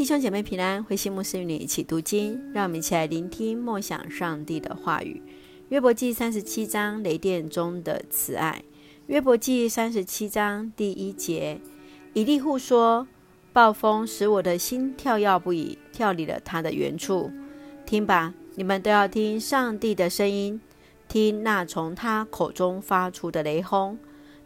弟兄姐妹平安，慧馨牧师与你一起读经，让我们一起来聆听默想上帝的话语。约伯记三十七章，雷电中的慈爱。约伯记三十七章第一节，以利户说：“暴风使我的心跳跃不已，跳离了他的原处。听吧，你们都要听上帝的声音，听那从他口中发出的雷轰。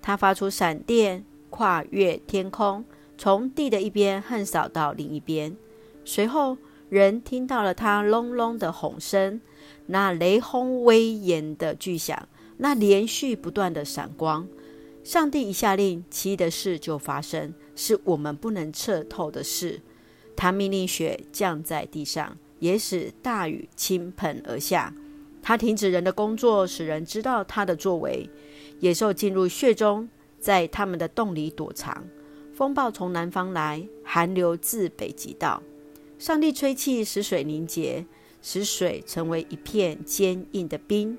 他发出闪电，跨越天空。”从地的一边横扫到另一边，随后人听到了他隆隆的吼声，那雷轰威严的巨响，那连续不断的闪光。上帝一下令，奇异的事就发生，是我们不能测透的事。他命令雪降在地上，也使大雨倾盆而下。他停止人的工作，使人知道他的作为。野兽进入穴中，在他们的洞里躲藏。风暴从南方来，寒流自北极到。上帝吹气，使水凝结，使水成为一片坚硬的冰。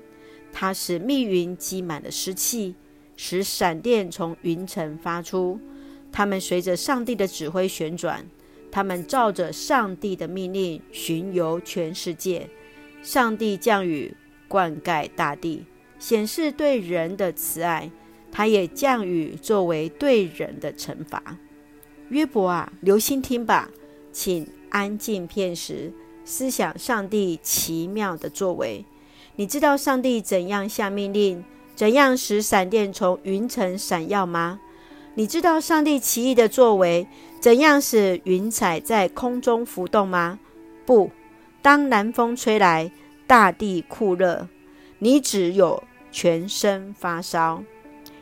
他使密云积满了湿气，使闪电从云层发出。他们随着上帝的指挥旋转，他们照着上帝的命令巡游全世界。上帝降雨，灌溉大地，显示对人的慈爱。他也降雨作为对人的惩罚。约伯啊，留心听吧，请安静片时，思想上帝奇妙的作为。你知道上帝怎样下命令，怎样使闪电从云层闪耀吗？你知道上帝奇异的作为，怎样使云彩在空中浮动吗？不，当南风吹来，大地酷热，你只有全身发烧。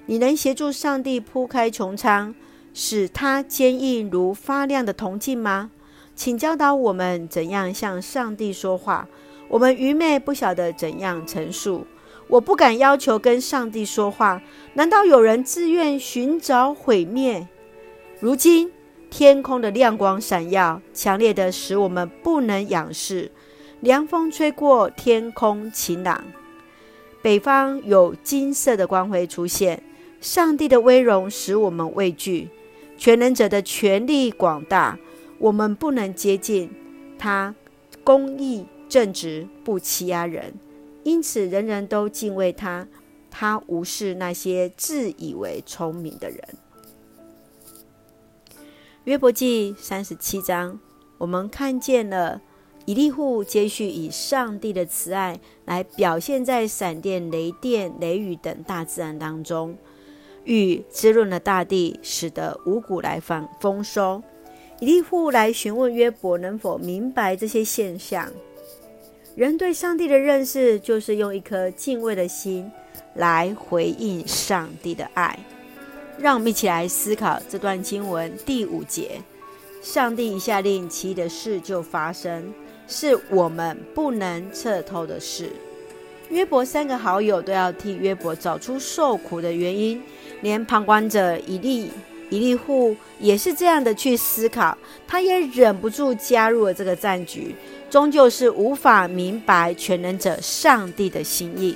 你能协助上帝铺开穹苍，使它坚硬如发亮的铜镜吗？请教导我们怎样向上帝说话。我们愚昧，不晓得怎样陈述。我不敢要求跟上帝说话。难道有人自愿寻找毁灭？如今天空的亮光闪耀，强烈的使我们不能仰视。凉风吹过，天空晴朗，北方有金色的光辉出现。上帝的威荣使我们畏惧，全能者的权力广大，我们不能接近他。公义正直，不欺压人，因此人人都敬畏他。他无视那些自以为聪明的人。约伯记三十七章，我们看见了以利户接续以上帝的慈爱来表现在闪电、雷电、雷雨等大自然当中。雨滋润了大地，使得五谷来访丰收。以利户来询问约伯能否明白这些现象。人对上帝的认识，就是用一颗敬畏的心来回应上帝的爱。让我们一起来思考这段经文第五节：上帝一下令，奇异的事就发生，是我们不能测透的事。约伯三个好友都要替约伯找出受苦的原因。连旁观者以利以利户也是这样的去思考，他也忍不住加入了这个战局，终究是无法明白全能者上帝的心意。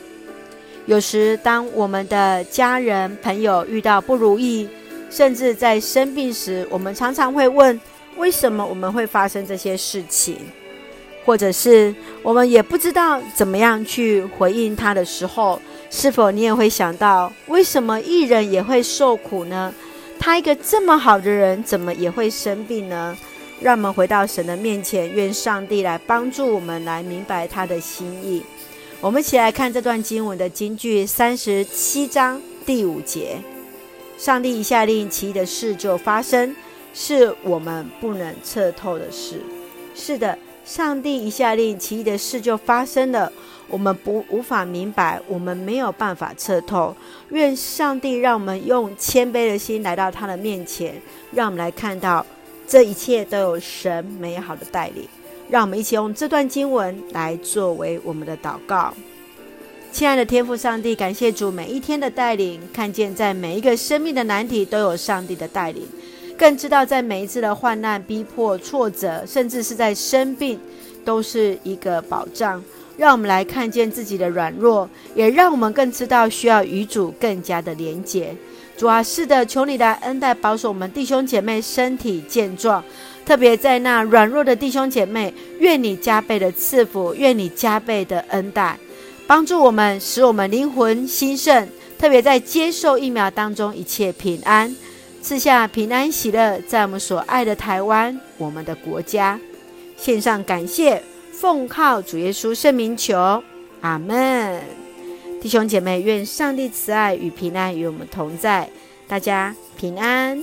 有时，当我们的家人朋友遇到不如意，甚至在生病时，我们常常会问：为什么我们会发生这些事情？或者是我们也不知道怎么样去回应他的时候。是否你也会想到，为什么艺人也会受苦呢？他一个这么好的人，怎么也会生病呢？让我们回到神的面前，愿上帝来帮助我们，来明白他的心意。我们一起来看这段经文的金句，三十七章第五节：上帝一下令，奇异的事就发生，是我们不能测透的事。是的，上帝一下令，奇异的事就发生了。我们不无法明白，我们没有办法测透。愿上帝让我们用谦卑的心来到他的面前，让我们来看到这一切都有神美好的带领。让我们一起用这段经文来作为我们的祷告。亲爱的天父上帝，感谢主每一天的带领，看见在每一个生命的难题都有上帝的带领，更知道在每一次的患难、逼迫、挫折，甚至是在生病，都是一个保障。让我们来看见自己的软弱，也让我们更知道需要与主更加的连结。主啊，是的，求你的恩待保守我们弟兄姐妹身体健壮，特别在那软弱的弟兄姐妹，愿你加倍的赐福，愿你加倍的恩待，帮助我们，使我们灵魂兴盛，特别在接受疫苗当中一切平安，赐下平安喜乐，在我们所爱的台湾，我们的国家，献上感谢，奉靠主耶稣圣名求，阿门。弟兄姐妹，愿上帝慈爱与平安与我们同在，大家平安。